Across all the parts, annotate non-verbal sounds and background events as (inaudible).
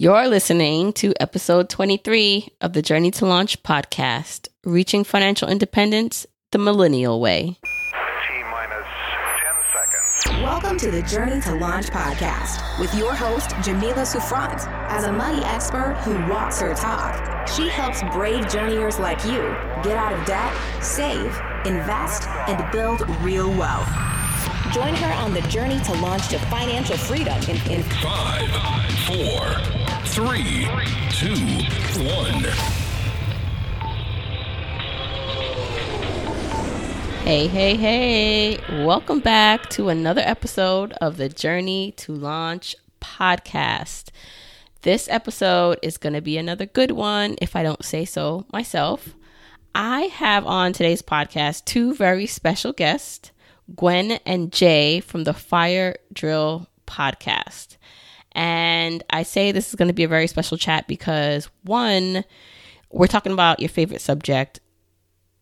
You're listening to episode 23 of the Journey to Launch podcast, Reaching Financial Independence the Millennial Way. T minus 10 seconds. Welcome to the Journey to Launch podcast with your host, Jamila Souffrant. As a money expert who walks her talk, she helps brave journeyers like you get out of debt, save, invest, and build real wealth. Join her on the journey to launch to financial freedom in, in Five, four, three, two, one. Hey, hey, hey. Welcome back to another episode of the Journey to Launch podcast. This episode is going to be another good one, if I don't say so myself. I have on today's podcast two very special guests, Gwen and Jay from the Fire Drill podcast. And I say this is going to be a very special chat because one, we're talking about your favorite subject,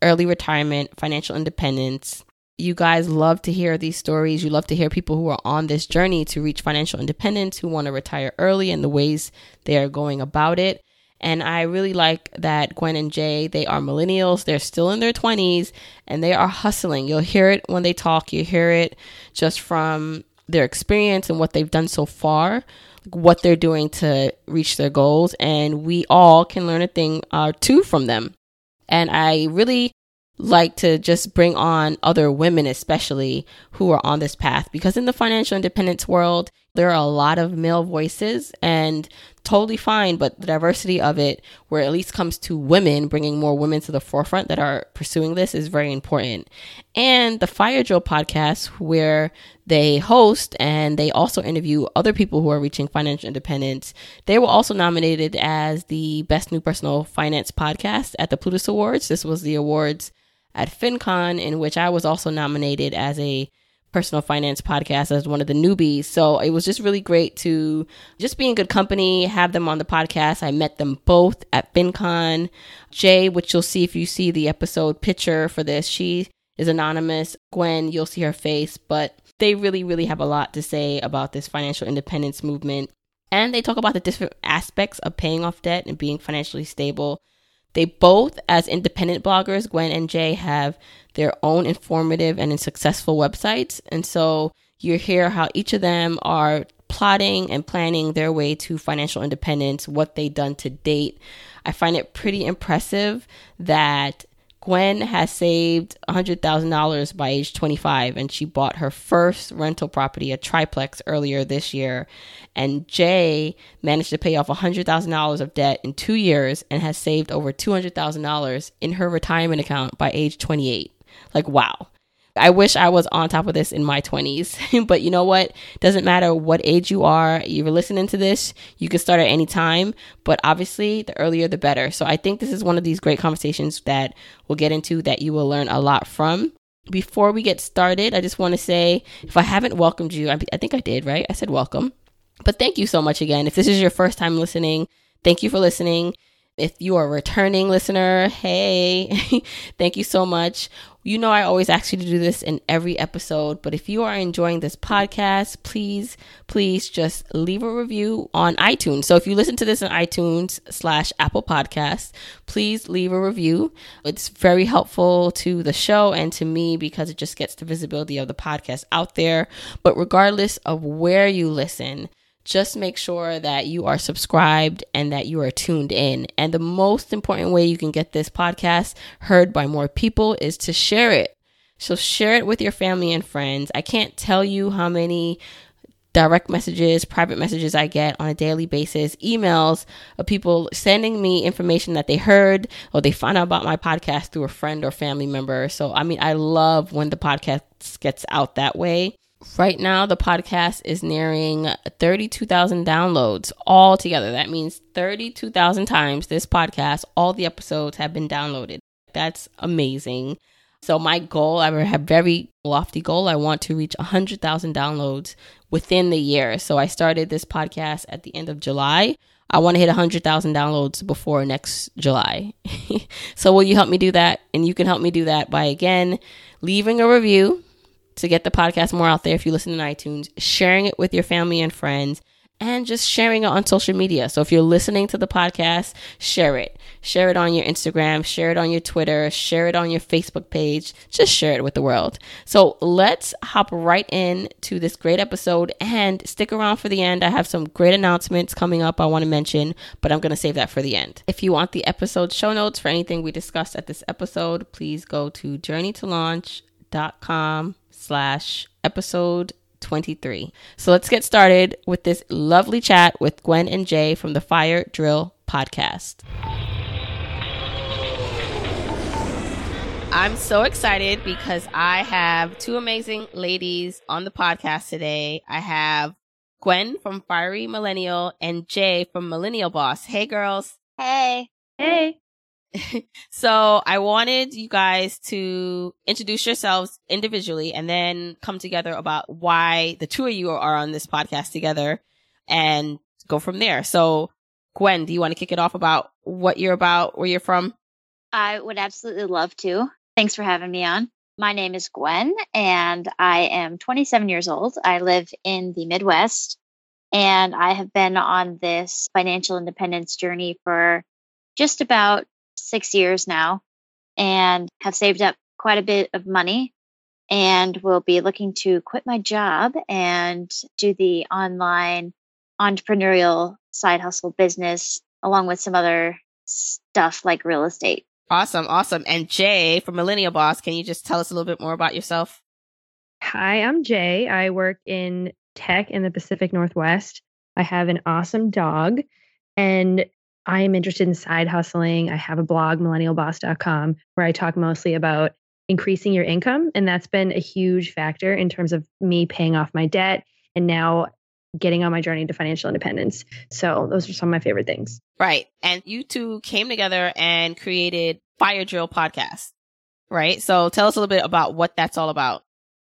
early retirement, financial independence. You guys love to hear these stories. You love to hear people who are on this journey to reach financial independence, who want to retire early, and the ways they are going about it. And I really like that Gwen and Jay, they are millennials. They're still in their 20s and they are hustling. You'll hear it when they talk, you hear it just from their experience and what they've done so far, what they're doing to reach their goals. And we all can learn a thing or two from them. And I really like to just bring on other women, especially who are on this path, because in the financial independence world, there are a lot of male voices and totally fine, but the diversity of it, where it at least comes to women, bringing more women to the forefront that are pursuing this is very important. And the Fire Drill podcast, where they host and they also interview other people who are reaching financial independence, they were also nominated as the Best New Personal Finance Podcast at the Plutus Awards. This was the awards at FinCon, in which I was also nominated as a personal finance podcast as one of the newbies. So it was just really great to just be in good company, have them on the podcast. I met them both at FinCon. Jay, which you'll see if you see the episode picture for this, she is anonymous. Gwen, you'll see her face, but they really, really have a lot to say about this financial independence movement. And they talk about the different aspects of paying off debt and being financially stable. They both, as independent bloggers, Gwen and Jay, have their own informative and successful websites. And so you hear how each of them are plotting and planning their way to financial independence, what they've done to date. I find it pretty impressive that Gwen has saved $100,000 by age 25 and she bought her first rental property, a triplex, earlier this year. And Jay managed to pay off $100,000 of debt in two years and has saved over $200,000 in her retirement account by age 28. Like, wow. I wish I was on top of this in my 20s. (laughs) but you know what? Doesn't matter what age you are, you're listening to this, you can start at any time. But obviously, the earlier the better. So I think this is one of these great conversations that we'll get into that you will learn a lot from. Before we get started, I just want to say if I haven't welcomed you, I, I think I did, right? I said welcome. But thank you so much again. If this is your first time listening, thank you for listening. If you are a returning listener, hey, (laughs) thank you so much. You know, I always ask you to do this in every episode, but if you are enjoying this podcast, please, please just leave a review on iTunes. So if you listen to this on iTunes slash Apple Podcasts, please leave a review. It's very helpful to the show and to me because it just gets the visibility of the podcast out there. But regardless of where you listen, just make sure that you are subscribed and that you are tuned in. And the most important way you can get this podcast heard by more people is to share it. So share it with your family and friends. I can't tell you how many direct messages, private messages I get on a daily basis, emails of people sending me information that they heard or they found out about my podcast through a friend or family member. So, I mean, I love when the podcast gets out that way. Right now, the podcast is nearing 32,000 downloads all together. That means 32,000 times this podcast, all the episodes have been downloaded. That's amazing. So, my goal, I have a very lofty goal. I want to reach 100,000 downloads within the year. So, I started this podcast at the end of July. I want to hit 100,000 downloads before next July. (laughs) so, will you help me do that? And you can help me do that by again leaving a review to get the podcast more out there if you listen to iTunes, sharing it with your family and friends, and just sharing it on social media. So if you're listening to the podcast, share it. Share it on your Instagram, share it on your Twitter, share it on your Facebook page. Just share it with the world. So let's hop right in to this great episode and stick around for the end. I have some great announcements coming up I want to mention, but I'm going to save that for the end. If you want the episode show notes for anything we discussed at this episode, please go to journeytolaunch.com slash episode 23. So let's get started with this lovely chat with Gwen and Jay from the Fire Drill podcast. I'm so excited because I have two amazing ladies on the podcast today. I have Gwen from Fiery Millennial and Jay from Millennial Boss. Hey, girls. Hey. Hey. (laughs) so I wanted you guys to introduce yourselves individually and then come together about why the two of you are on this podcast together and go from there. So Gwen, do you want to kick it off about what you're about, where you're from? I would absolutely love to. Thanks for having me on. My name is Gwen and I am 27 years old. I live in the Midwest and I have been on this financial independence journey for just about six years now and have saved up quite a bit of money and will be looking to quit my job and do the online entrepreneurial side hustle business along with some other stuff like real estate. Awesome, awesome. And Jay from Millennial Boss, can you just tell us a little bit more about yourself? Hi, I'm Jay. I work in tech in the Pacific Northwest. I have an awesome dog and I am interested in side hustling. I have a blog, millennialboss.com, where I talk mostly about increasing your income. And that's been a huge factor in terms of me paying off my debt and now getting on my journey to financial independence. So those are some of my favorite things. Right. And you two came together and created Fire Drill Podcast, right? So tell us a little bit about what that's all about.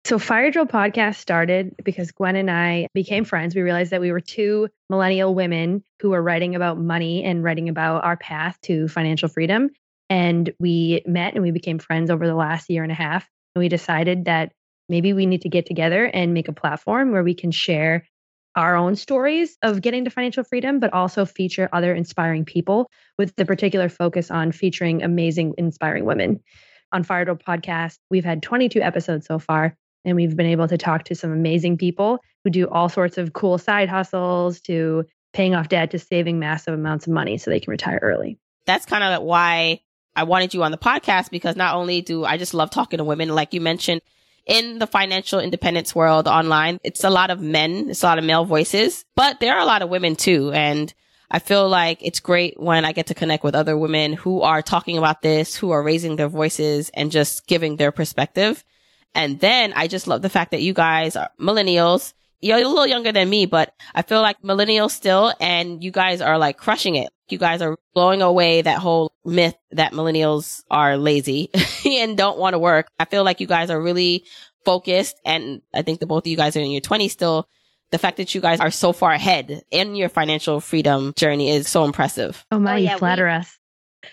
So, Fire Drill podcast started because Gwen and I became friends. We realized that we were two millennial women who were writing about money and writing about our path to financial freedom. And we met and we became friends over the last year and a half. And we decided that maybe we need to get together and make a platform where we can share our own stories of getting to financial freedom, but also feature other inspiring people with the particular focus on featuring amazing, inspiring women. On Fire Drill podcast, we've had 22 episodes so far and we've been able to talk to some amazing people who do all sorts of cool side hustles to paying off debt to saving massive amounts of money so they can retire early. That's kind of why I wanted you on the podcast because not only do I just love talking to women, like you mentioned, in the financial independence world online, it's a lot of men, it's a lot of male voices, but there are a lot of women too. And I feel like it's great when I get to connect with other women who are talking about this, who are raising their voices and just giving their perspective. And then I just love the fact that you guys are millennials. You're a little younger than me, but I feel like millennials still, and you guys are like crushing it. You guys are blowing away that whole myth that millennials are lazy (laughs) and don't want to work. I feel like you guys are really focused. And I think the both of you guys are in your 20s still. The fact that you guys are so far ahead in your financial freedom journey is so impressive. Oh my, Oh, yeah, you flatter we- us.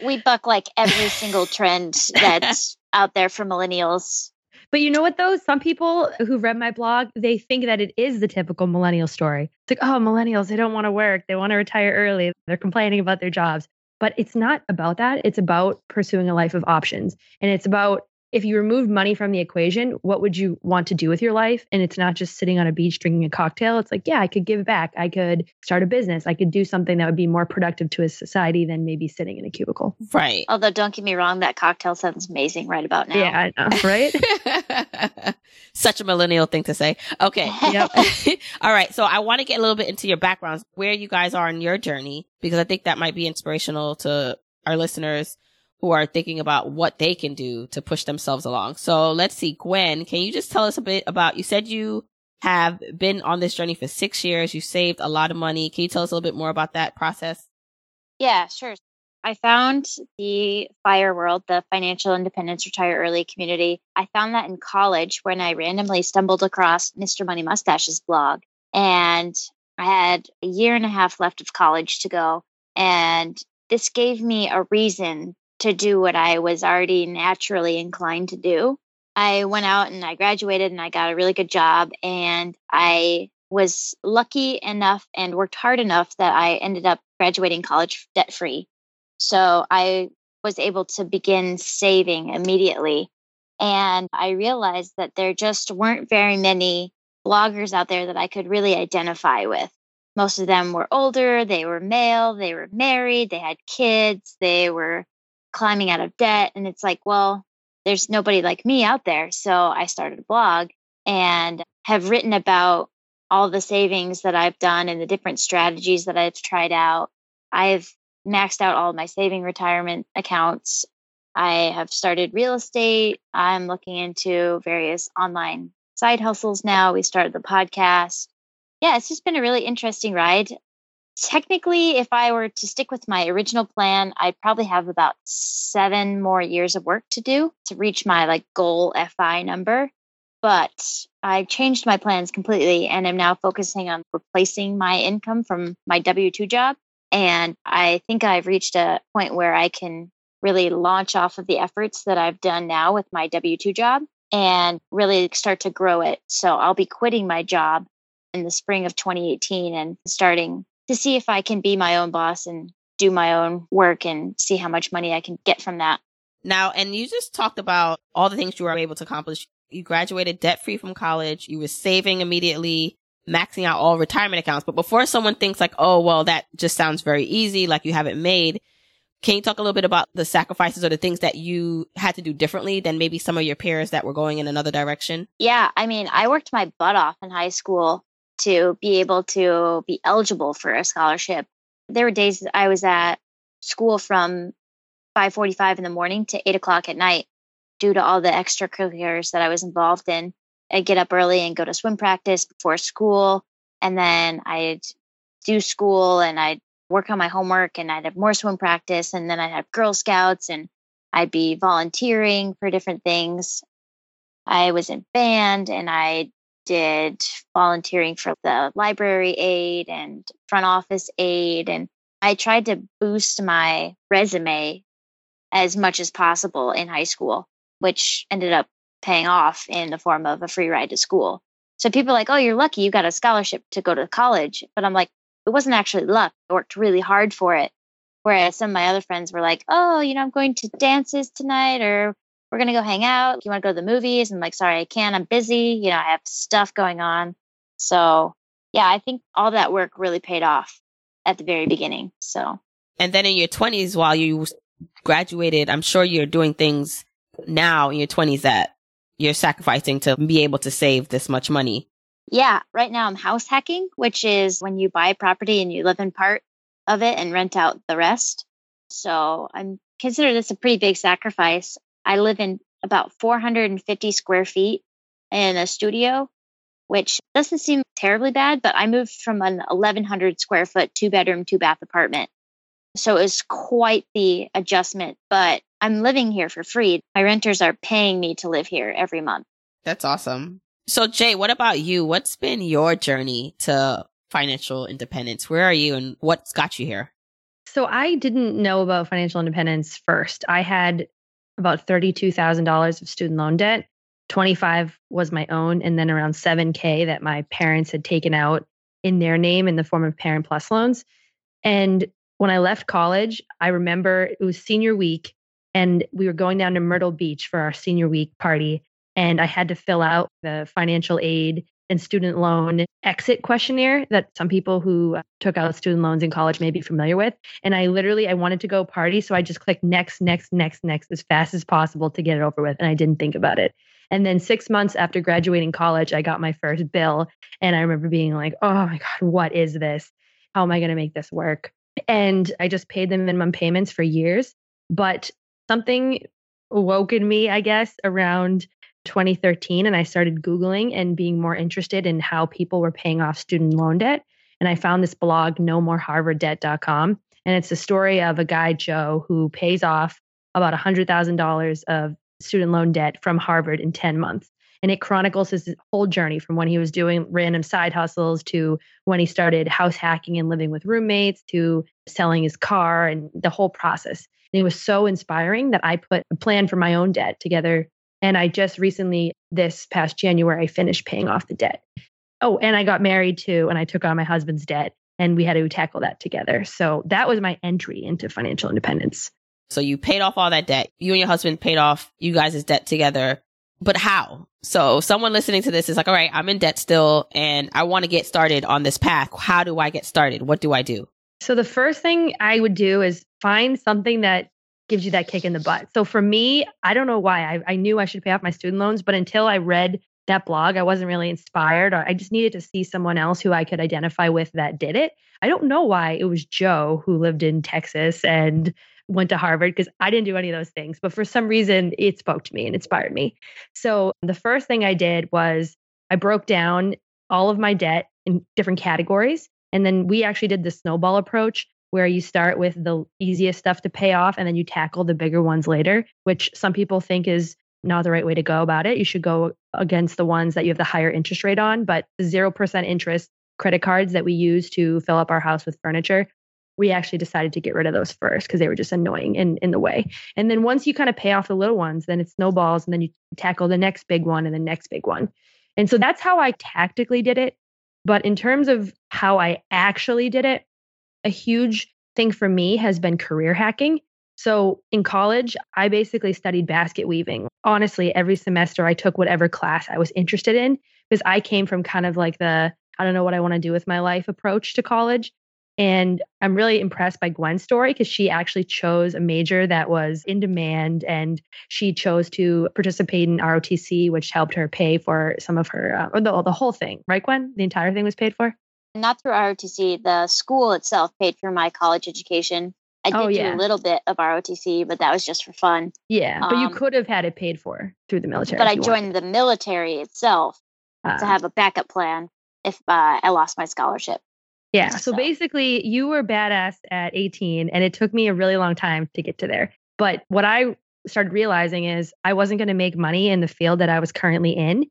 We buck like every single trend (laughs) that's out there for millennials. But you know what though? Some people who've read my blog, they think that it is the typical millennial story. It's like, oh, millennials, they don't want to work. They want to retire early. They're complaining about their jobs. But it's not about that. It's about pursuing a life of options. And it's about if you remove money from the equation, what would you want to do with your life? And it's not just sitting on a beach drinking a cocktail. It's like, yeah, I could give back. I could start a business. I could do something that would be more productive to a society than maybe sitting in a cubicle. Right. Although, don't get me wrong, that cocktail sounds amazing right about now. Yeah, I know, right? (laughs) Such a millennial thing to say. Okay. Yep. (laughs) All right. So I want to get a little bit into your backgrounds, where you guys are in your journey, because I think that might be inspirational to our listeners who are thinking about what they can do to push themselves along. So let's see. Gwen, can you just tell us a bit about, you said you have been on this journey for six years. You saved a lot of money. Can you tell us a little bit more about that process? Yeah, sure. I found the FIRE world, the Financial Independence Retire Early community. I found that in college when I randomly stumbled across Mr. Money Mustache's blog. And I had a year and a half left of college to go. And this gave me a reason to do what I was already naturally inclined to do. I went out and I graduated and I got a really good job and I was lucky enough and worked hard enough that I ended up graduating college debt free. So I was able to begin saving immediately. And I realized that there just weren't very many bloggers out there that I could really identify with. Most of them were older, they were male, they were married, they had kids, they were climbing out of debt. And it's like, well, there's nobody like me out there. So I started a blog and have written about all the savings that I've done and the different strategies that I've tried out. I've maxed out all my saving retirement accounts. I have started real estate. I'm looking into various online side hustles now. We started the podcast. Yeah, it's just been a really interesting ride. Technically, if I were to stick with my original plan, I'd probably have about seven more years of work to do to reach my like goal FI number. But I changed my plans completely and am now focusing on replacing my income from my W 2 job. And I think I've reached a point where I can really launch off of the efforts that I've done now with my W 2 job and really start to grow it. So I'll be quitting my job in the spring of 2018 and starting to see if I can be my own boss and do my own work and see how much money I can get from that. Now, and you just talked about all the things you were able to accomplish. You graduated debt free from college. You were saving immediately, maxing out all retirement accounts. But before someone thinks like, oh, well, that just sounds very easy, like you have it made. Can you talk a little bit about the sacrifices or the things that you had to do differently than maybe some of your peers that were going in another direction? Yeah. I mean, I worked my butt off in high school to be able to be eligible for a scholarship. There were days I was at school from 5:45 in the morning to 8 o'clock at night due to all the extracurriculars that I was involved in. I'd get up early and go to swim practice before school, and then I'd do school and I'd work on my homework and I'd have more swim practice, and then I'd have Girl Scouts and I'd be volunteering for different things. I was in band and I did volunteering for the library aid and front office aid. And I tried to boost my resume as much as possible in high school, which ended up paying off in the form of a free ride to school. So people are like, oh, you're lucky you got a scholarship to go to college. But I'm like, it wasn't actually luck. I worked really hard for it. Whereas some of my other friends were like, oh, you know, I'm going to dances tonight or we're going to go hang out. You want to go to the movies? And like, sorry, I can't. I'm busy. You know, I have stuff going on. So, yeah, I think all that work really paid off at the very beginning. So, and then in your 20s, while you graduated, I'm sure you're doing things now in your 20s that you're sacrificing to be able to save this much money. Yeah, right now I'm house hacking, which is when you buy property and you live in part of it and rent out the rest. So I'm consider this a pretty big sacrifice. I live in about 450 square feet in a studio, which doesn't seem terribly bad, but I moved from an 1100 square foot, two bedroom, two bath apartment. So it was quite the adjustment, but I'm living here for free. My renters are paying me to live here every month. That's awesome. So, Jay, what about you? What's been your journey to financial independence? Where are you and what's got you here? So, I didn't know about financial independence first. I had about $32,000 of student loan debt. 25 was my own and then around 7k that my parents had taken out in their name in the form of parent plus loans. And when I left college, I remember it was senior week and we were going down to Myrtle Beach for our senior week party and I had to fill out the financial aid and student loan exit questionnaire that some people who uh, took out student loans in college may be familiar with. And i literally i wanted to go party so i just clicked next next next next as fast as possible to get it over with and i didn't think about it. And then six months after graduating college i got my first bill and i remember being like oh my god what is this? How am i going to make this work? And i just paid the minimum payments for years but something woke in me i guess around 2013 and I started Googling and being more interested in how people were paying off student loan debt. And I found this blog, nomoreharvarddebt.com. And it's the story of a guy, Joe, who pays off about $100,000 of student loan debt from Harvard in 10 months. And it chronicles his whole journey from when he was doing random side hustles to when he started house hacking and living with roommates to selling his car and the whole process. And it was so inspiring that I put a plan for my own debt together and I just recently, this past January, finished paying off the debt. Oh, and I got married too, and I took on my husband's debt, and we had to tackle that together. So that was my entry into financial independence. So you paid off all that debt. You and your husband paid off you guys' debt together. But how? So someone listening to this is like, all right, I'm in debt still and I want to get started on this path. How do I get started? What do I do? So the first thing I would do is find something that gives you that kick in the butt. So for me, I don't know why I, I knew I should pay off my student loans, but until I read that blog, I wasn't really inspired. Or I just needed to see someone else who I could identify with that did it. I don't know why it was Joe who lived in Texas and went to Harvard because I didn't do any of those things. But for some reason, it spoke to me and inspired me. So the first thing I did was I broke down all of my debt in different categories. And then we actually did the snowball approach where you start with the easiest stuff to pay off and then you tackle the bigger ones later, which some people think is not the right way to go about it. You should go against the ones that you have the higher interest rate on, but the 0% interest credit cards that we use to fill up our house with furniture, we actually decided to get rid of those first because they were just annoying in, in the way. And then once you kind of pay off the little ones, then it snowballs and then you tackle the next big one and the next big one. And so that's how I tactically did it. But in terms of how I actually did it, a huge thing for me has been career hacking. So in college, I basically studied basket weaving. Honestly, every semester I took whatever class I was interested in because I came from kind of like the I don't know what I want to do with my life approach to college. And I'm really impressed by Gwen's story because she actually chose a major that was in demand and she chose to participate in ROTC, which helped her pay for some of her, uh, or the, the whole thing, right, Gwen? The entire thing was paid for? Not through ROTC. The school itself paid for my college education. I did Oh, do a little bit of ROTC, but that was just for fun. Yeah, but you Um, could have had it paid for through the military. But I joined the military itself wanted. to Uh, have a backup plan if uh, I lost my scholarship. Yeah. So So- basically, you were badass at 18, and it took me a really long time to get to there. But what I started realizing is I wasn't going to make money in the field that I was currently in.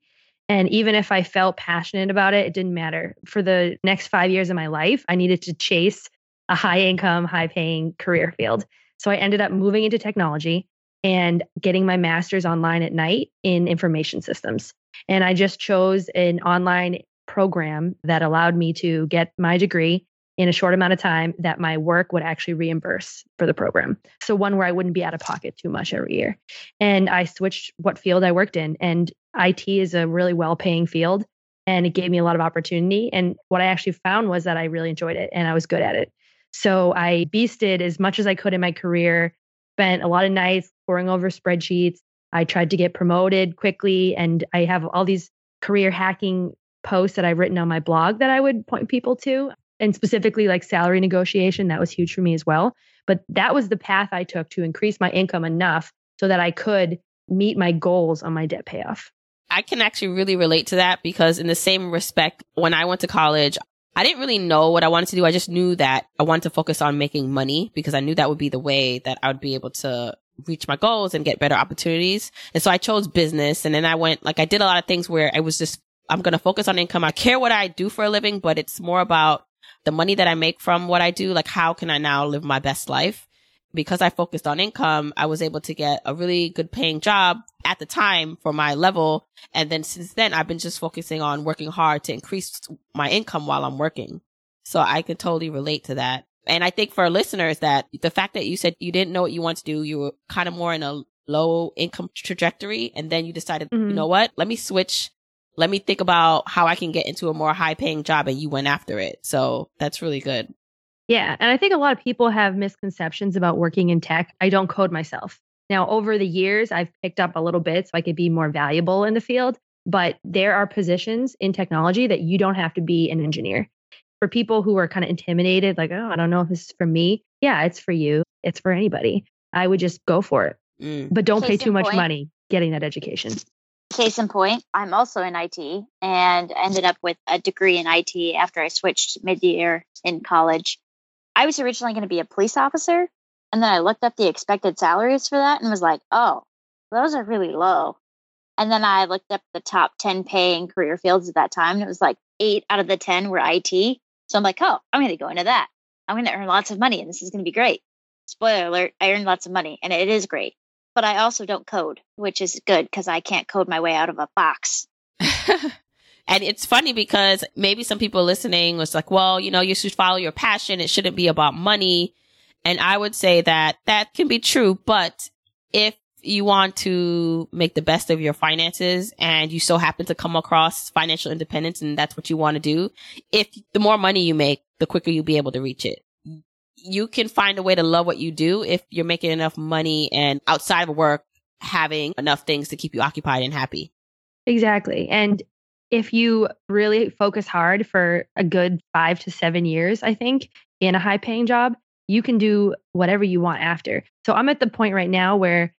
And even if I felt passionate about it, it didn't matter. For the next five years of my life, I needed to chase a high income, high paying career field. So I ended up moving into technology and getting my master's online at night in information systems. And I just chose an online program that allowed me to get my degree in a short amount of time that my work would actually reimburse for the program. So one where I wouldn't be out of pocket too much every year. And I switched what field I worked in and IT is a really well-paying field and it gave me a lot of opportunity and what I actually found was that I really enjoyed it and I was good at it. So I beasted as much as I could in my career, spent a lot of nights pouring over spreadsheets. I tried to get promoted quickly and I have all these career hacking posts that I've written on my blog that I would point people to and specifically like salary negotiation that was huge for me as well but that was the path i took to increase my income enough so that i could meet my goals on my debt payoff I can actually really relate to that because in the same respect, when I went to college, I didn't really know what I wanted to do. I just knew that I wanted to focus on making money because I knew that would be the way that I would be able to reach my goals and get better opportunities. And so I chose business and then I went, like I did a lot of things where I was just, I'm going to focus on income. I care what I do for a living, but it's more about the money that I make from what I do. Like how can I now live my best life? Because I focused on income, I was able to get a really good paying job at the time for my level. And then since then, I've been just focusing on working hard to increase my income while I'm working. So I could totally relate to that. And I think for listeners that the fact that you said you didn't know what you want to do, you were kind of more in a low income trajectory. And then you decided, Mhm. you know what? Let me switch. Let me think about how I can get into a more high paying job. And you went after it. So that's really good. yeah and i think a lot of people have misconceptions about working in tech i don't code myself now over the years i've picked up a little bit so i could be more valuable in the field but there are positions in technology that you don't have to be an engineer for people who are kind of intimidated like oh i don't know if this is for me yeah it's for you it's for anybody i would just go for it Mm. but don't pay too much point. money getting that education Case in point, I'm also in IT and ended up with a degree in IT after I switched mid year in college. I was originally going to be a police officer, and then I looked up the expected salaries for that and was like, oh, those are really low. And then I looked up the top 10 paying career fields at that time, and it was like eight out of the 10 were IT. So I'm like, oh, I'm going to go into that. I'm going to earn lots of money, and this is going to be great. Spoiler alert, I earned lots of money, and it is great. But I also don't code, which is good because I can't code my way out of a box. (laughs) And it's funny because maybe some people listening was like, well, you know, you should follow your passion. It shouldn't be about money. And I would say that that can be true. But if you want to make the best of your finances and you so happen to come across financial independence and that's what you want to do, if the more money you make, the quicker you'll be able to reach it. You can find a way to love what you do if you're making enough money and outside of work, having enough things to keep you occupied and happy. Exactly. And if you really focus hard for a good five to seven years, I think, in a high paying job, you can do whatever you want after. So I'm at the point right now where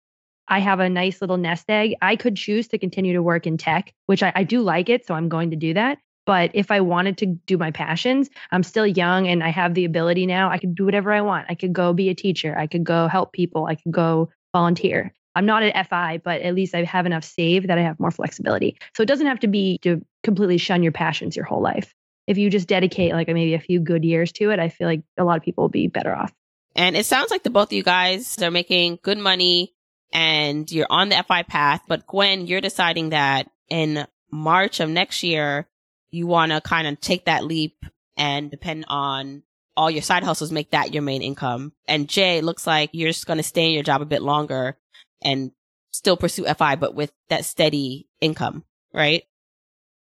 I have a nice little nest egg. I could choose to continue to work in tech, which I, I do like it. So I'm going to do that. But if I wanted to do my passions, I'm still young and I have the ability now. I could do whatever I want. I could go be a teacher. I could go help people. I could go volunteer. I'm not an FI, but at least I have enough save that I have more flexibility. So it doesn't have to be to completely shun your passions your whole life. If you just dedicate like maybe a few good years to it, I feel like a lot of people will be better off. And it sounds like the both of you guys are making good money and you're on the FI path. But Gwen, you're deciding that in March of next year, you want to kind of take that leap and depend on all your side hustles, make that your main income. And Jay, looks like you're just going to stay in your job a bit longer and still pursue FI, but with that steady income, right?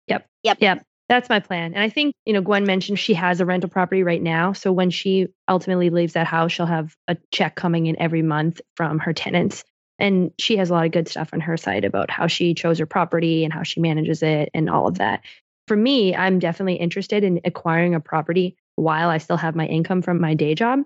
Yep. Yep. Yep. That's my plan. And I think, you know, Gwen mentioned she has a rental property right now. So when she ultimately leaves that house, she'll have a check coming in every month from her tenants. And she has a lot of good stuff on her side about how she chose her property and how she manages it and all of that. For me, I'm definitely interested in acquiring a property while I still have my income from my day job.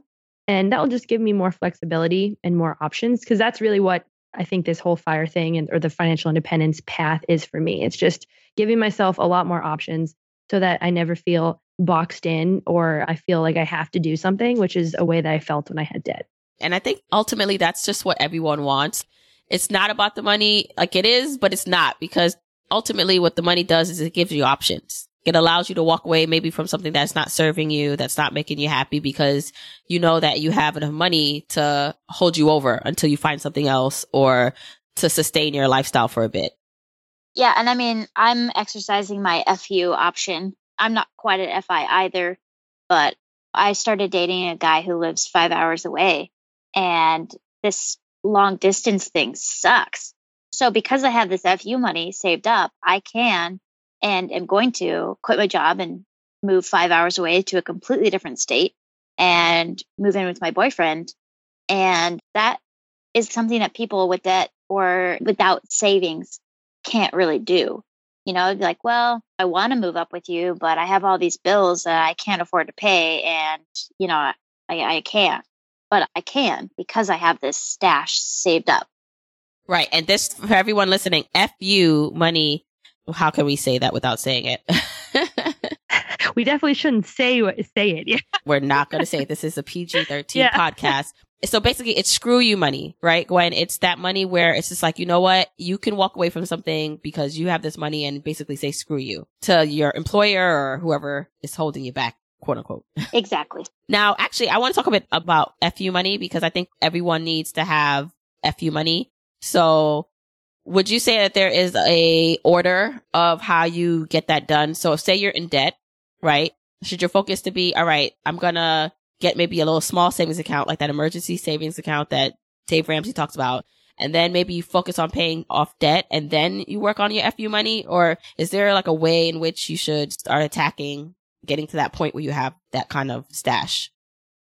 And that will just give me more flexibility and more options because that's really what I think this whole fire thing and or the financial independence path is for me. It's just giving myself a lot more options so that I never feel boxed in or I feel like I have to do something, which is a way that I felt when I had debt. And I think ultimately that's just what everyone wants. It's not about the money, like it is, but it's not because ultimately what the money does is it gives you options. It allows you to walk away maybe from something that's not serving you, that's not making you happy because you know that you have enough money to hold you over until you find something else or to sustain your lifestyle for a bit. Yeah, and I mean, I'm exercising my FU option. I'm not quite an FI either, but I started dating a guy who lives five hours away, and this long distance thing sucks. So, because I have this FU money saved up, I can and am going to quit my job and move five hours away to a completely different state and move in with my boyfriend. And that is something that people with debt or without savings can't really do. You know, like, well, I want to move up with you, but I have all these bills that I can't afford to pay. And, you know, I, I can't. But I can because I have this stash saved up. Right. And this, for everyone listening, FU money how can we say that without saying it? (laughs) we definitely shouldn't say say it. Yeah. We're not going to say it. This is a PG 13 (laughs) yeah. podcast. So basically it's screw you money, right? Gwen, it's that money where it's just like, you know what? You can walk away from something because you have this money and basically say screw you to your employer or whoever is holding you back, quote unquote. (laughs) Exactly. now, actually, I want to talk a bit about FU money because I think everyone needs to have FU money. So would you say that there is a order of how you get that done? So say you're in debt, right? Should your focus to be, all right, I'm going to get maybe a little small savings account like that emergency savings account that Dave Ramsey talks about. And then maybe you focus on paying off debt and then you work on your FU money? Or is there like a way in which you should start attacking getting to that point where you have that kind of stash?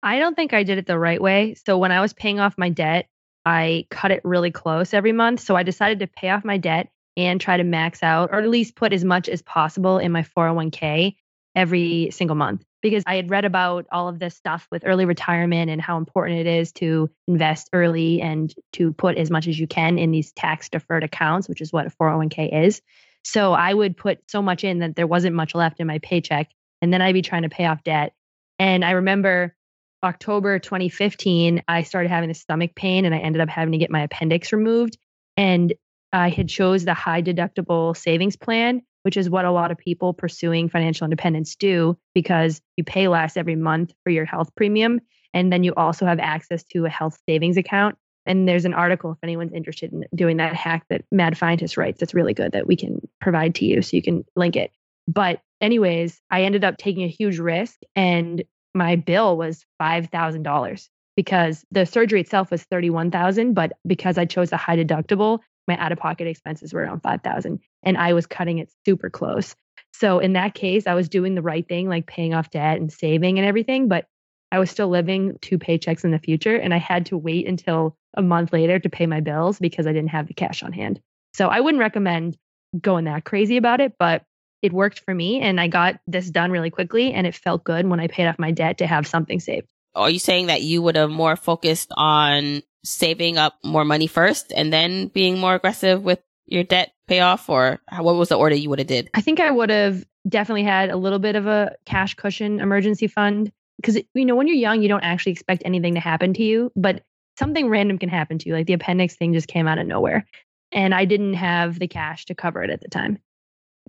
I don't think I did it the right way. So when I was paying off my debt, I cut it really close every month. So I decided to pay off my debt and try to max out or at least put as much as possible in my 401k every single month because I had read about all of this stuff with early retirement and how important it is to invest early and to put as much as you can in these tax deferred accounts, which is what a 401k is. So I would put so much in that there wasn't much left in my paycheck. And then I'd be trying to pay off debt. And I remember October 2015, I started having a stomach pain and I ended up having to get my appendix removed. And I had chose the high deductible savings plan, which is what a lot of people pursuing financial independence do because you pay less every month for your health premium. And then you also have access to a health savings account. And there's an article if anyone's interested in doing that hack that Mad Fientist writes. That's really good that we can provide to you so you can link it. But, anyways, I ended up taking a huge risk and my bill was $5,000 because the surgery itself was 31,000, but because I chose a high deductible, my out of pocket expenses were around 5,000 and I was cutting it super close. So in that case, I was doing the right thing, like paying off debt and saving and everything, but I was still living two paychecks in the future and I had to wait until a month later to pay my bills because I didn't have the cash on hand. So I wouldn't recommend going that crazy about it, but it worked for me and I got this done really quickly and it felt good when I paid off my debt to have something saved. Are you saying that you would have more focused on saving up more money first and then being more aggressive with your debt payoff or what was the order you would have did? I think I would have definitely had a little bit of a cash cushion emergency fund because you know when you're young you don't actually expect anything to happen to you, but something random can happen to you like the appendix thing just came out of nowhere and I didn't have the cash to cover it at the time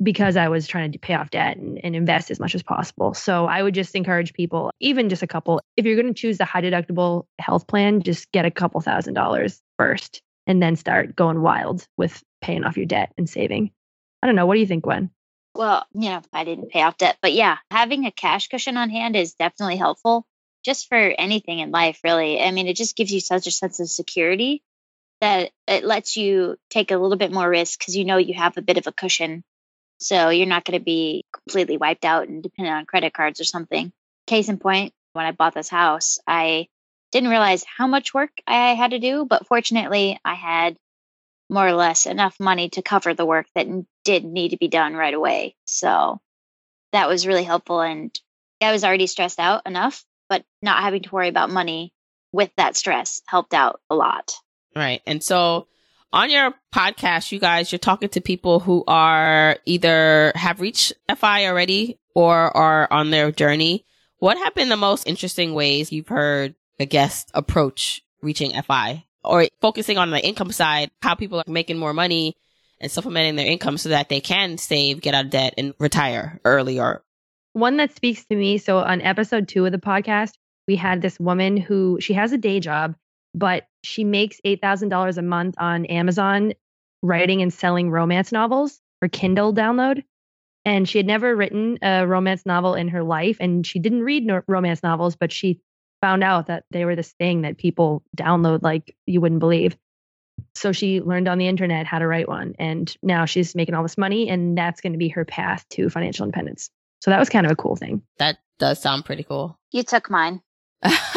because I was trying to pay off debt and, and, invest as much as possible. So I would just encourage people, even just a couple, if you're going to choose the high deductible health plan, just get a couple thousand dollars first and then start going wild with paying off your debt and saving. I don't know. What do you think, Gwen? Well, you know, I didn't pay off debt, but yeah, having a cash cushion on hand is definitely helpful just for anything in life, really. I mean, it just gives you such a sense of security that it lets you take a little bit more risk because you know you have a bit of a cushion so you're not going to be completely wiped out and dependent on credit cards or something. Case in point, when I bought this house, I didn't realize how much work I had to do, but fortunately, I had more or less enough money to cover the work that did need to be done right away. So that was really helpful. And I was already stressed out enough, but not having to worry about money with that stress helped out a lot. Right. And so on your podcast, you guys, you're talking to people who are either have reached FI already or are on their journey. What have been the most interesting ways you've heard a guest approach reaching FI or focusing on the income side, how people are making more money and supplementing their income so that they can save, get out of debt and retire early or one that speaks to me. So on episode two of the podcast, we had this woman who she has a day job but she makes $8,000 a month on Amazon writing and selling romance novels for Kindle download. And she had never written a romance novel in her life. And she didn't read no- romance novels, but she found out that they were this thing that people download like you wouldn't believe. So she learned on the internet how to write one. And now she's making all this money, and that's going to be her path to financial independence. So that was kind of a cool thing. That does sound pretty cool. You took mine. (laughs)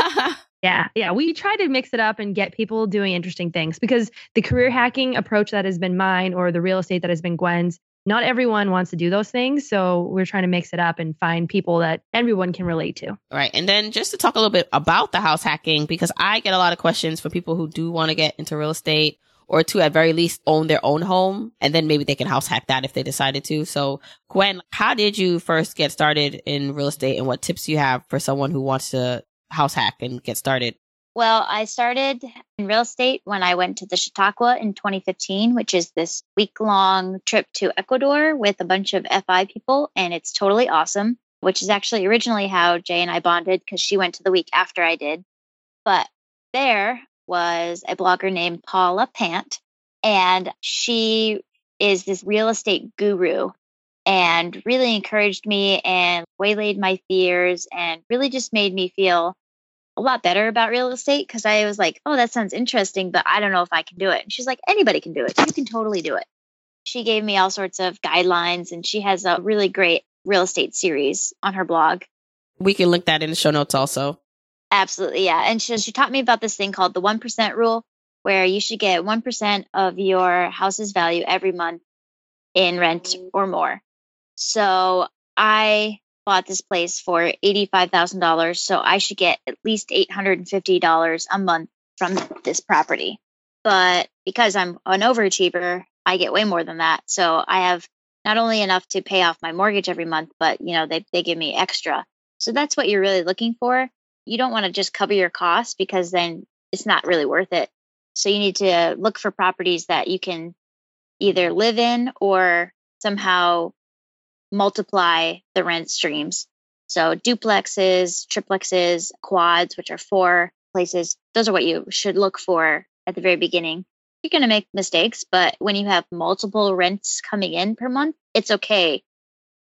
Yeah, yeah. We try to mix it up and get people doing interesting things because the career hacking approach that has been mine or the real estate that has been Gwen's, not everyone wants to do those things. So we're trying to mix it up and find people that everyone can relate to. Right. And then just to talk a little bit about the house hacking, because I get a lot of questions from people who do want to get into real estate or to at very least own their own home and then maybe they can house hack that if they decided to. So Gwen, how did you first get started in real estate and what tips do you have for someone who wants to house hack and get started? Well, I started in real estate when I went to the Chautauqua in 2015, which is this week long trip to Ecuador with a bunch of FI people. And it's totally awesome, which is actually originally how Jay and I bonded because she went to the week after I did. But there was a blogger named Paula Pant, and she is this real estate guru and really encouraged me and waylaid my fears and really just made me feel a lot better about real estate because I was like, oh, that sounds interesting, but I don't know if I can do it. And she's like, anybody can do it. You can totally do it. She gave me all sorts of guidelines and she has a really great real estate series on her blog. We can link that in the show notes also. Absolutely. Yeah. And she, she taught me about this thing called the 1% rule, where you should get 1% of your house's value every month in rent or more. So I bought this place for $85,000. So I should get at least $850 a month from this property. But because I'm an overachiever, I get way more than that. So I have not only enough to pay off my mortgage every month, but you know, they, they give me extra. So that's what you're really looking for. You don't want to just cover your costs because then it's not really worth it. So you need to look for properties that you can either live in or somehow multiply the rent streams. So duplexes, triplexes, quads, which are four places, those are what you should look for at the very beginning. You're going to make mistakes, but when you have multiple rents coming in per month, it's okay.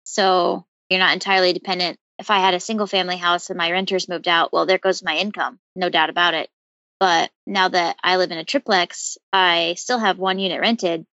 So you're not entirely dependent. If I had a single family house and my renters moved out, well, there goes my income, no doubt about it. But now that I live in a triplex, I still have one unit rented,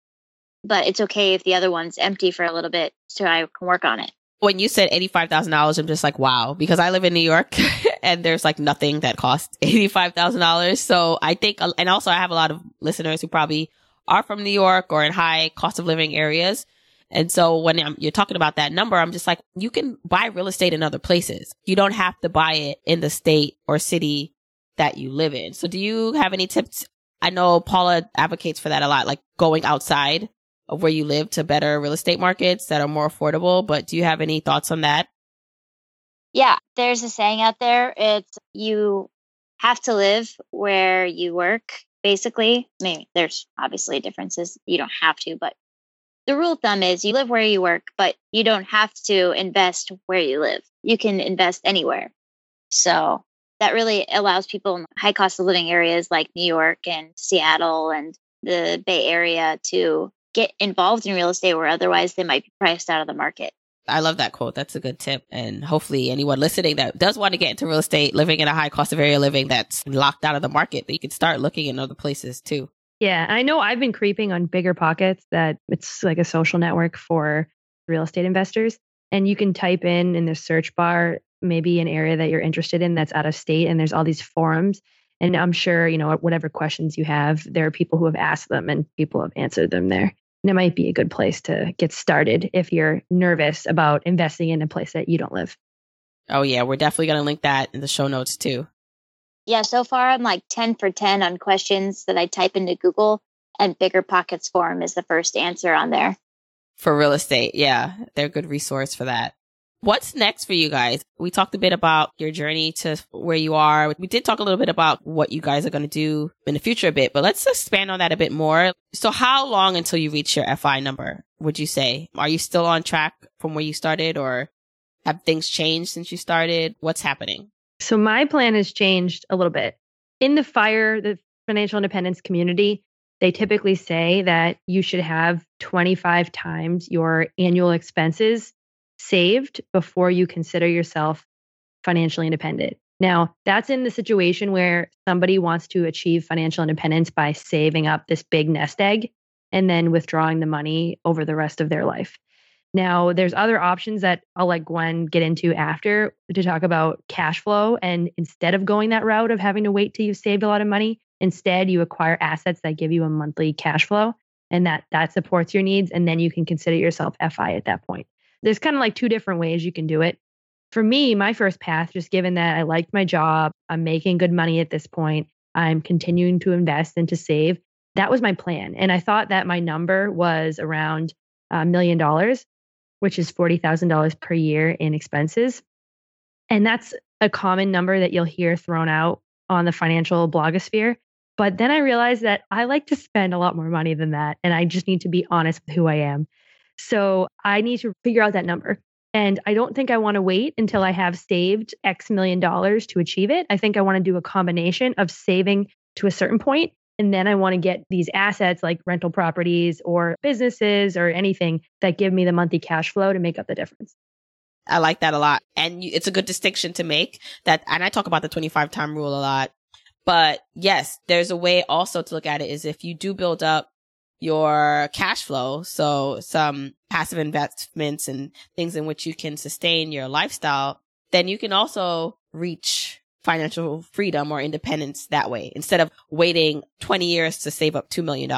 but it's okay if the other one's empty for a little bit so I can work on it. When you said $85,000, I'm just like, wow, because I live in New York (laughs) and there's like nothing that costs (laughs) $85,000. So I think, uh, and also I have a lot of listeners who probably are from New York or in high cost of living areas. And so when I'm, you're talking about that number, I'm just like, you can buy real estate in other places. You don't have to buy it in the state or city that you live in. So do you have any tips? I know Paula advocates for that a lot, like going outside of where you live to better real estate markets that are more affordable. But do you have any thoughts on that? Yeah, there's a saying out there. It's you have to live where you work, basically. I mean, there's obviously differences. You don't have to, but the rule of thumb is you live where you work, but you don't have to invest where you live. You can invest anywhere. So that really allows people in high cost of living areas like New York and Seattle and the Bay Area to get involved in real estate where otherwise they might be priced out of the market. I love that quote. That's a good tip. And hopefully anyone listening that does want to get into real estate, living in a high cost of area living that's locked out of the market, that you can start looking in other places too. Yeah. I know I've been creeping on BiggerPockets that it's like a social network for real estate investors. And you can type in in the search bar maybe an area that you're interested in that's out of state and there's all these forums and i'm sure you know whatever questions you have there are people who have asked them and people have answered them there and it might be a good place to get started if you're nervous about investing in a place that you don't live. Oh yeah we're definitely going to link that in the show notes too. Yeah so far i'm like 10 for 10 on questions that i type into google and BiggerPockets forum is the first answer on there. For real estate yeah they're a good resource for that What's next for you guys? We talked a bit about your journey to where you are. We did talk a little bit about what you guys are going to do in the future a bit, but let's expand on that a bit more. So how long until you reach your FI number, would you say? Are you still on track from where you started or have things changed since you started? What's happening? So my plan has changed a little bit. In the FIRE, the financial independence community, they typically say that you should have 25 times your annual expenses saved before you consider yourself financially independent. Now, that's in the situation where somebody wants to achieve financial independence by saving up this big nest egg and then withdrawing the money over the rest of their life. Now, there's other options that I'll let Gwen get into after to talk about cash flow. And instead of going that route of having to wait till you've saved a lot of money, instead you acquire assets that give you a monthly cash flow and that that supports your needs. And then you can consider yourself FI at that point there's kind of like two different ways you can do it. For me, my first path, just given that I liked my job, I'm making good money at this point, I'm continuing to invest and to save. That was my plan. And I thought that my number was around uh, a million dollars, which is $40,000 per year in expenses. And that's a common number that you'll hear thrown out on the financial blogosphere. But then I realized that I like to spend a lot more money than that. And I just need to be honest with who I am. So I need to figure out that number. And I don't think I want to wait until I have saved X million dollars to achieve it. I think I want to do a combination of saving to a certain point, And then I want to get these assets like rental properties or businesses or anything that give me the monthly cash flow to make up the difference. I like that a lot. And it's a good distinction to make that. And I talk about the 25 time rule a lot. But yes, there's a way also to look at it is if you do build up your cash flow. So some passive investments and things in which you can sustain your lifestyle, then you can also reach financial freedom or independence that way instead of waiting 20 years to save up $2 million.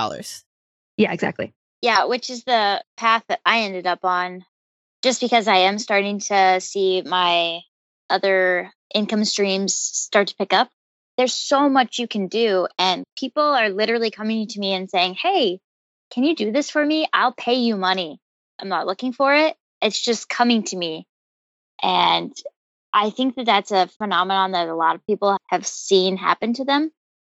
Yeah, exactly. Yeah, which is the path that I ended up on just because I am starting to see my other income streams start to pick up. There's so much you can do. And people are literally coming to me and saying, Hey, can you do this for me? I'll pay you money. I'm not looking for it. It's just coming to me. And I think that that's a phenomenon that a lot of people have seen happen to them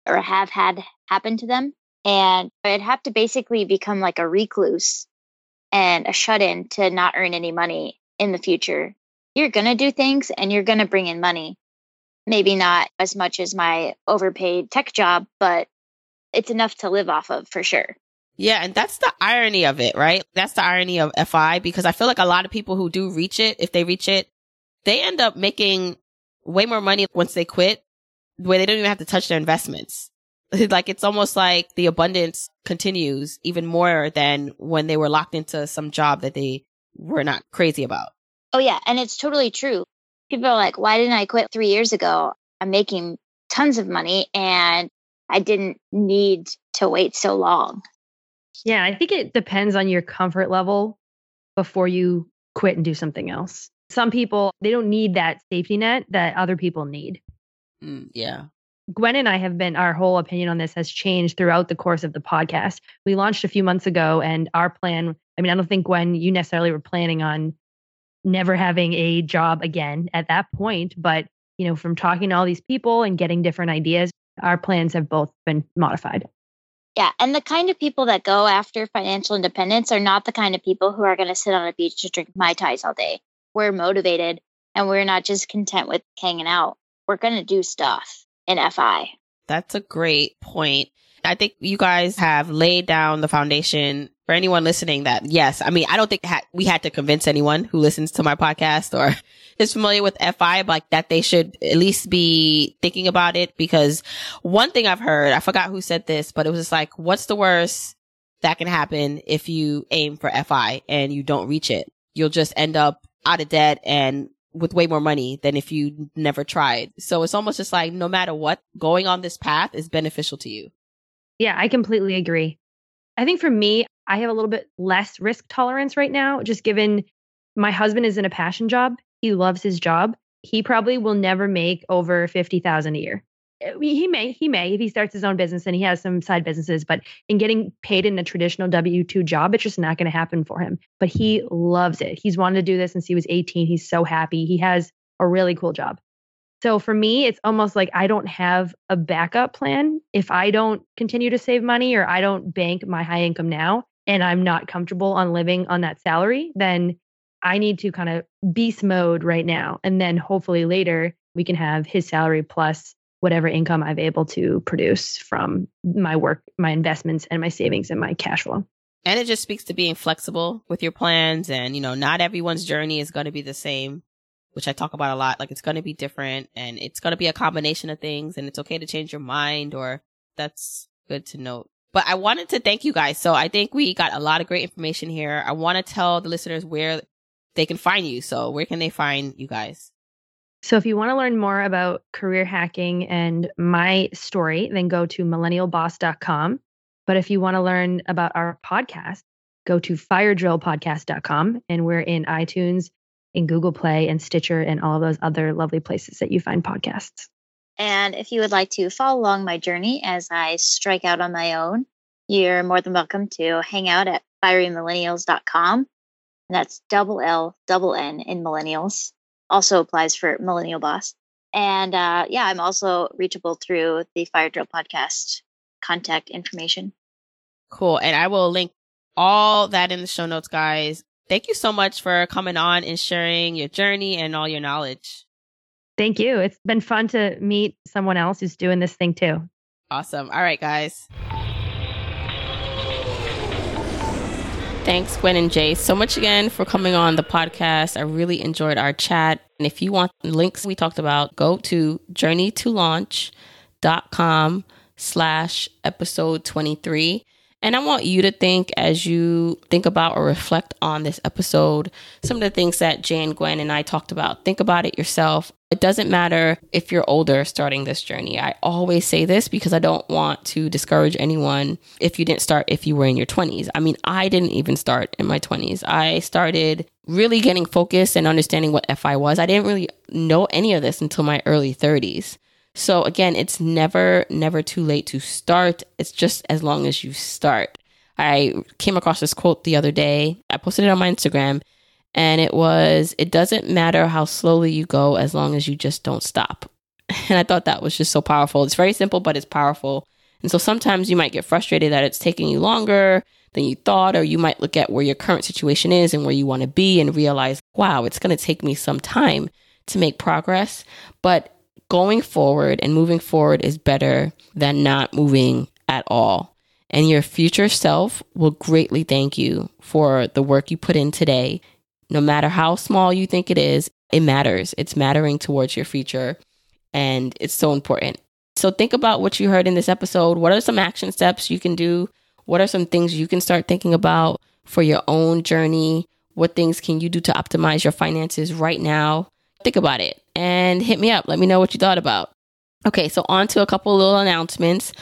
or have had happen to them. And I'd have to basically become like a recluse and a shut in to not earn any money in the future. You're going to do things and you're going to bring in money. Maybe not as much as my overpaid tech job, but it's enough to live off of for sure. Yeah, and that's the irony of it, right? That's the irony of FI because I feel like a lot of people who do reach it, if they reach it, they end up making way more money once they quit, where they don't even have to touch their investments. (laughs) like it's almost like the abundance continues even more than when they were locked into some job that they were not crazy about. Oh, yeah. And it's totally true. People are like, why didn't I quit three years ago? I'm making tons of money and I didn't need to wait so long. Yeah, I think it depends on your comfort level before you quit and do something else. Some people, they don't need that safety net that other people need. Mm, yeah. Gwen and I have been, our whole opinion on this has changed throughout the course of the podcast. We launched a few months ago, and our plan I mean, I don't think, Gwen, you necessarily were planning on never having a job again at that point, but, you know, from talking to all these people and getting different ideas, our plans have both been modified. Yeah. And the kind of people that go after financial independence are not the kind of people who are going to sit on a beach to drink Mai Tais all day. We're motivated and we're not just content with hanging out. We're going to do stuff in FI. That's a great point. I think you guys have laid down the foundation for anyone listening that yes, I mean, I don't think ha- we had to convince anyone who listens to my podcast or (laughs) is familiar with FI, like that they should at least be thinking about it because one thing I've heard, I forgot who said this, but it was just like, what's the worst that can happen if you aim for FI and you don't reach it? You'll just end up out of debt and with way more money than if you never tried. So it's almost just like no matter what, going on this path is beneficial to you. Yeah, I completely agree. I think for me, I have a little bit less risk tolerance right now, just given my husband is in a passion job. He loves his job. He probably will never make over 50,000 a year. Uh, he may, he may if he starts his own business and he has some side businesses, but in getting paid in a traditional W 2 job, it's just not going to happen for him. But he loves it. He's wanted to do this since he was 18. He's so happy. He has a really cool job. So for me, it's almost like I don't have a backup plan. If I don't continue to save money or I don't bank my high income now and I'm not comfortable on living on that salary, then I need to kind of beast mode right now. And then hopefully later we can have his salary plus whatever income I've able to produce from my work, my investments and my savings and my cash flow. And it just speaks to being flexible with your plans and, you know, not everyone's journey is going to be the same which I talk about a lot. Like it's going to be different and it's going to be a combination of things and it's okay to change your mind or that's good to note. But I wanted to thank you guys. So I think we got a lot of great information here. I want to tell the listeners where they can find you. So where can they find you guys? So if you want to learn more about career hacking and my story, then go to millennialboss.com. But if you want to learn about our podcast, go to firedrillpodcast.com and we're in iTunes in Google Play and Stitcher and all of those other lovely places that you find podcasts. And if you would like to follow along my journey as I strike out on my own, you're more than welcome to hang out at fierymillennials.com. And that's double L, double N in millennials. Also applies for Millennial Boss. And uh, yeah, I'm also reachable through the Fire Drill podcast contact information. Cool. And I will link all that in the show notes, guys. Thank you so much for coming on and sharing your journey and all your knowledge. Thank you. It's been fun to meet someone else who's doing this thing too. Awesome. All right, guys. Thanks, Gwen and Jay, so much again for coming on the podcast. I really enjoyed our chat. And if you want links we talked about, go to journeytolaunch.com slash episode 23. And I want you to think as you think about or reflect on this episode, some of the things that Jane, Gwen, and I talked about. Think about it yourself. It doesn't matter if you're older starting this journey. I always say this because I don't want to discourage anyone if you didn't start if you were in your 20s. I mean, I didn't even start in my 20s. I started really getting focused and understanding what FI was. I didn't really know any of this until my early 30s. So again, it's never, never too late to start. It's just as long as you start. I came across this quote the other day. I posted it on my Instagram and it was, it doesn't matter how slowly you go as long as you just don't stop. (laughs) And I thought that was just so powerful. It's very simple, but it's powerful. And so sometimes you might get frustrated that it's taking you longer than you thought, or you might look at where your current situation is and where you want to be and realize, wow, it's going to take me some time to make progress. But going forward and moving forward is better than not moving at all. And your future self will greatly thank you for the work you put in today. No matter how small you think it is, it matters. It's mattering towards your future. And it's so important. So think about what you heard in this episode. What are some action steps you can do? What are some things you can start thinking about for your own journey? What things can you do to optimize your finances right now? Think about it and hit me up. Let me know what you thought about. Okay, so on to a couple little announcements.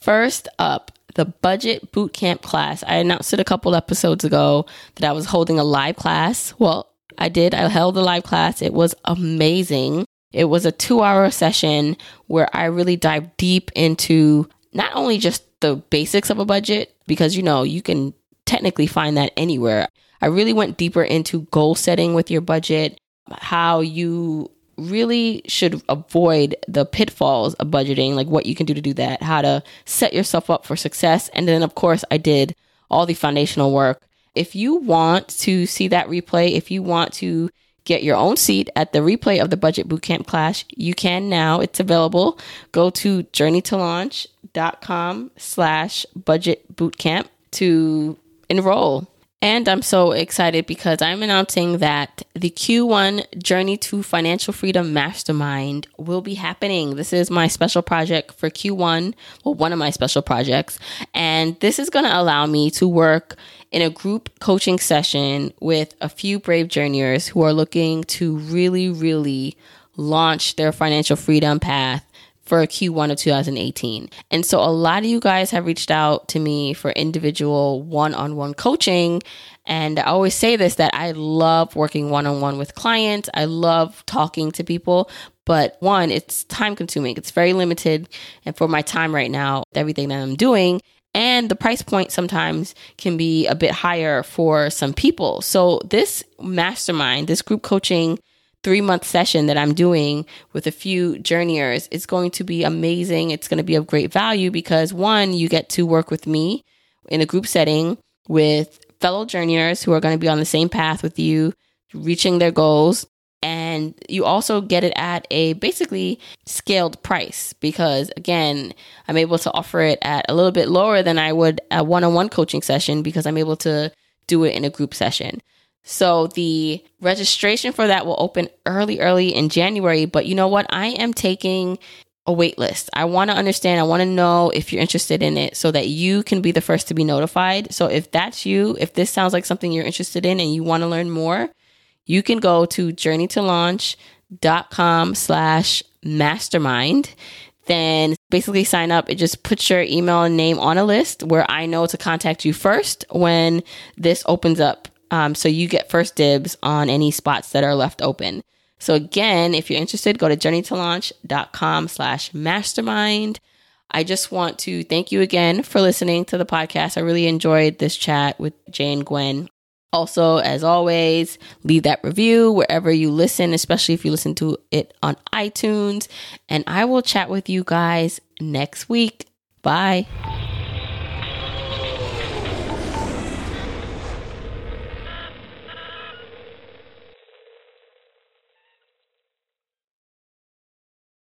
First up, the budget bootcamp class. I announced it a couple episodes ago that I was holding a live class. Well, I did. I held a live class. It was amazing. It was a two hour session where I really dived deep into not only just the basics of a budget, because you know, you can technically find that anywhere. I really went deeper into goal setting with your budget, how you really should avoid the pitfalls of budgeting, like what you can do to do that, how to set yourself up for success. And then, of course, I did all the foundational work. If you want to see that replay, if you want to get your own seat at the replay of the budget bootcamp class, you can now. It's available. Go to journeytolaunch.com slash budget bootcamp to enroll. And I'm so excited because I'm announcing that the Q1 Journey to Financial Freedom Mastermind will be happening. This is my special project for Q1, well, one of my special projects. And this is going to allow me to work in a group coaching session with a few brave journeyers who are looking to really, really launch their financial freedom path for Q1 of 2018. And so a lot of you guys have reached out to me for individual one on one coaching. And I always say this that I love working one on one with clients, I love talking to people. But one, it's time consuming, it's very limited. And for my time right now, everything that I'm doing, and the price point sometimes can be a bit higher for some people. So, this mastermind, this group coaching three month session that I'm doing with a few journeyers is going to be amazing. It's going to be of great value because one, you get to work with me in a group setting with fellow journeyers who are going to be on the same path with you, reaching their goals. And you also get it at a basically scaled price because, again, I'm able to offer it at a little bit lower than I would a one on one coaching session because I'm able to do it in a group session. So the registration for that will open early, early in January. But you know what? I am taking a wait list. I want to understand, I want to know if you're interested in it so that you can be the first to be notified. So if that's you, if this sounds like something you're interested in and you want to learn more, you can go to journeytolaunch.com slash mastermind. Then basically sign up. It just puts your email and name on a list where I know to contact you first when this opens up um, so you get first dibs on any spots that are left open. So again, if you're interested, go to journeytolaunch.com slash mastermind. I just want to thank you again for listening to the podcast. I really enjoyed this chat with Jane Gwen. Also, as always, leave that review wherever you listen, especially if you listen to it on iTunes. And I will chat with you guys next week. Bye.